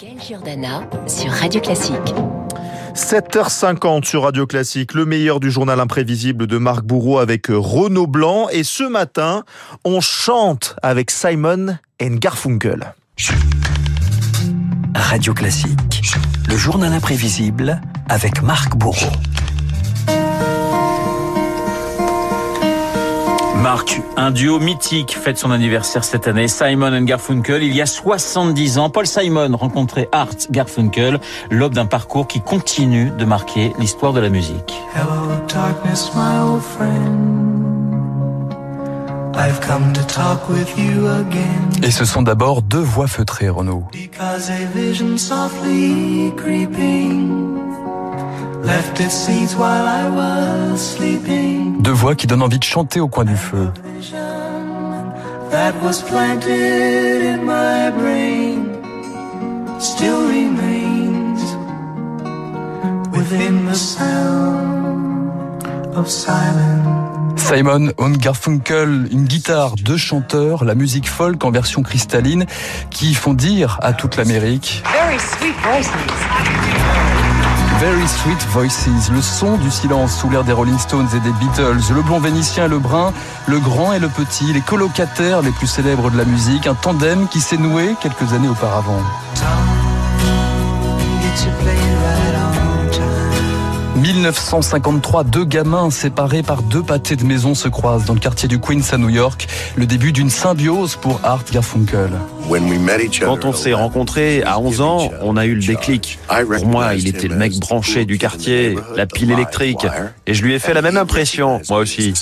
Gaël Giordana sur Radio Classique. 7h50 sur Radio Classique, le meilleur du journal imprévisible de Marc Bourreau avec Renaud Blanc. Et ce matin, on chante avec Simon and Garfunkel. Radio Classique, le journal imprévisible avec Marc Bourreau. Un duo mythique fête son anniversaire cette année, Simon and Garfunkel. Il y a 70 ans, Paul Simon rencontrait Art Garfunkel, l'aube d'un parcours qui continue de marquer l'histoire de la musique. Hello, darkness, my old friend. I've come to talk with you again. Et ce sont d'abord deux voix feutrées, Renaud. Because a vision softly creeping Deux voix qui donnent envie de chanter au coin du feu. Vision that was planted in my brain still remains within the sound of silence. Simon und Garfunkel, une guitare, deux chanteurs, la musique folk en version cristalline qui font dire à toute l'Amérique Very sweet voices. Le son du silence sous l'air des Rolling Stones et des Beatles, le blond vénitien et le brun, le grand et le petit, les colocataires les plus célèbres de la musique, un tandem qui s'est noué quelques années auparavant. 1953, deux gamins séparés par deux pâtés de maison se croisent dans le quartier du Queens à New York, le début d'une symbiose pour Art Garfunkel. Quand on s'est rencontrés à 11 ans, on a eu le déclic. Pour moi, il était le mec branché du quartier, la pile électrique. Et je lui ai fait la même impression, moi aussi.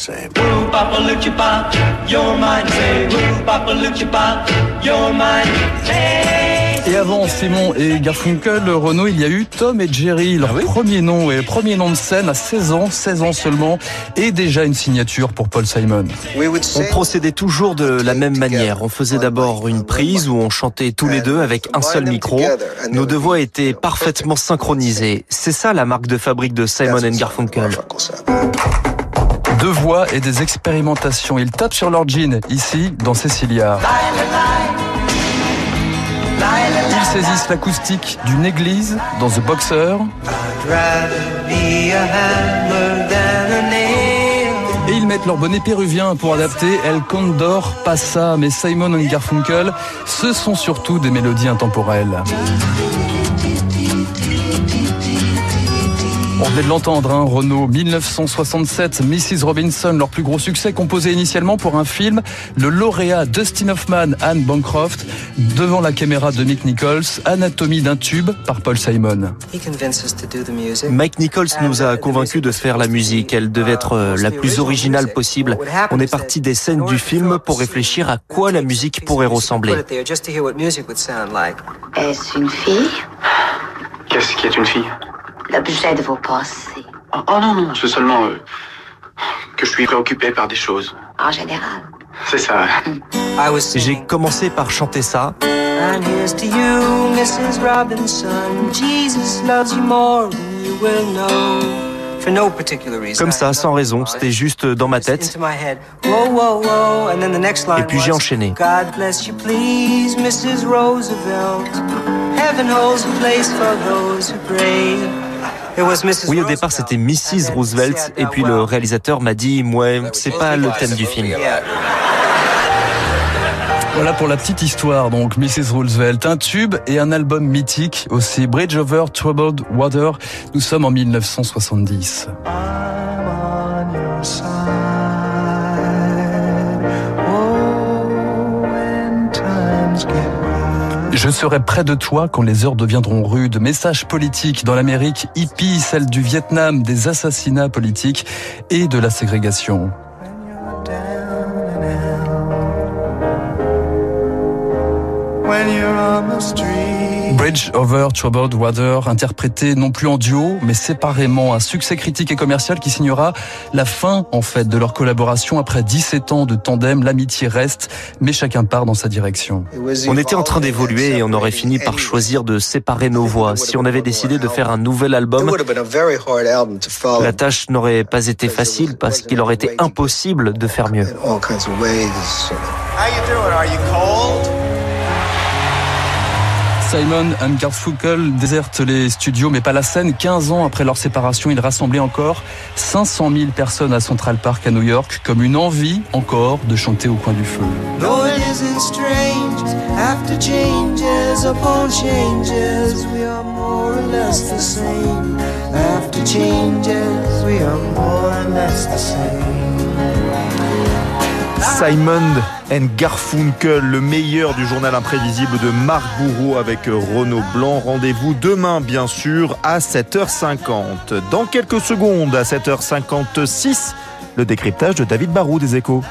Et avant Simon et Garfunkel, Renault, il y a eu Tom et Jerry, leur premier nom et premier nom de scène à 16 ans, 16 ans seulement, et déjà une signature pour Paul Simon. On procédait toujours de la même manière. On faisait d'abord une prise où on chantait tous les deux avec un seul micro. Nos deux voix étaient parfaitement synchronisées. C'est ça la marque de fabrique de Simon and Garfunkel. Deux voix et des expérimentations. Ils tapent sur leur jean, ici, dans Cecilia. Ils saisissent l'acoustique d'une église dans The Boxer. Et ils mettent leur bonnet péruvien pour adapter El Condor Passa. Mais Simon and Garfunkel, ce sont surtout des mélodies intemporelles. On venait de l'entendre, hein, Renault, 1967, Mrs. Robinson, leur plus gros succès, composé initialement pour un film, le lauréat Dustin Hoffman, Anne Bancroft, devant la caméra de Mick Nichols, Anatomie d'un tube par Paul Simon. He convinced us to do the music. Mike Nichols nous a convaincus de faire la musique. Elle devait être euh, la plus originale possible. On est parti des scènes du film pour réfléchir à quoi la musique pourrait ressembler. Put it there just to hear what music would sound like. Est-ce une fille? Qu'est-ce qui est une fille? L'objet de vos pensées, oh, oh non, non, c'est seulement euh, que je suis préoccupé par des choses. en général. C'est ça. J'ai singing. commencé par chanter ça. And here's to you, Mrs. Robinson. Jesus loves you more than you will know. For no particular reason. Comme ça, sans raison. C'était juste dans ma tête. Et puis j'ai enchaîné. Oui, au départ, c'était Mrs. Roosevelt. Et puis le réalisateur m'a dit, ouais, c'est pas le thème du film. Voilà pour la petite histoire, donc Mrs. Roosevelt, un tube et un album mythique aussi, Bridge Over Troubled Water. Nous sommes en 1970. Je serai près de toi quand les heures deviendront rudes. Message politique dans l'Amérique hippie, celle du Vietnam, des assassinats politiques et de la ségrégation. Bridge Over Troubled Water, interprété non plus en duo, mais séparément, un succès critique et commercial qui signera la fin, en fait, de leur collaboration après 17 ans de tandem. L'amitié reste, mais chacun part dans sa direction. On était en train d'évoluer et on aurait fini par choisir de séparer nos voix. Si on avait décidé de faire un nouvel album, la tâche n'aurait pas été facile parce qu'il aurait été impossible de faire mieux. How you doing? Are you cold? Simon and Garfunkel désertent les studios, mais pas la scène. 15 ans après leur séparation, ils rassemblaient encore 500 000 personnes à Central Park à New York, comme une envie encore de chanter au coin du feu. Simon Garfunkel, le meilleur du journal imprévisible de Marc Bourreau avec euh, Renaud Blanc. Rendez-vous demain, bien sûr, à 7h50. Dans quelques secondes, à 7h56, le décryptage de David Barou des Échos.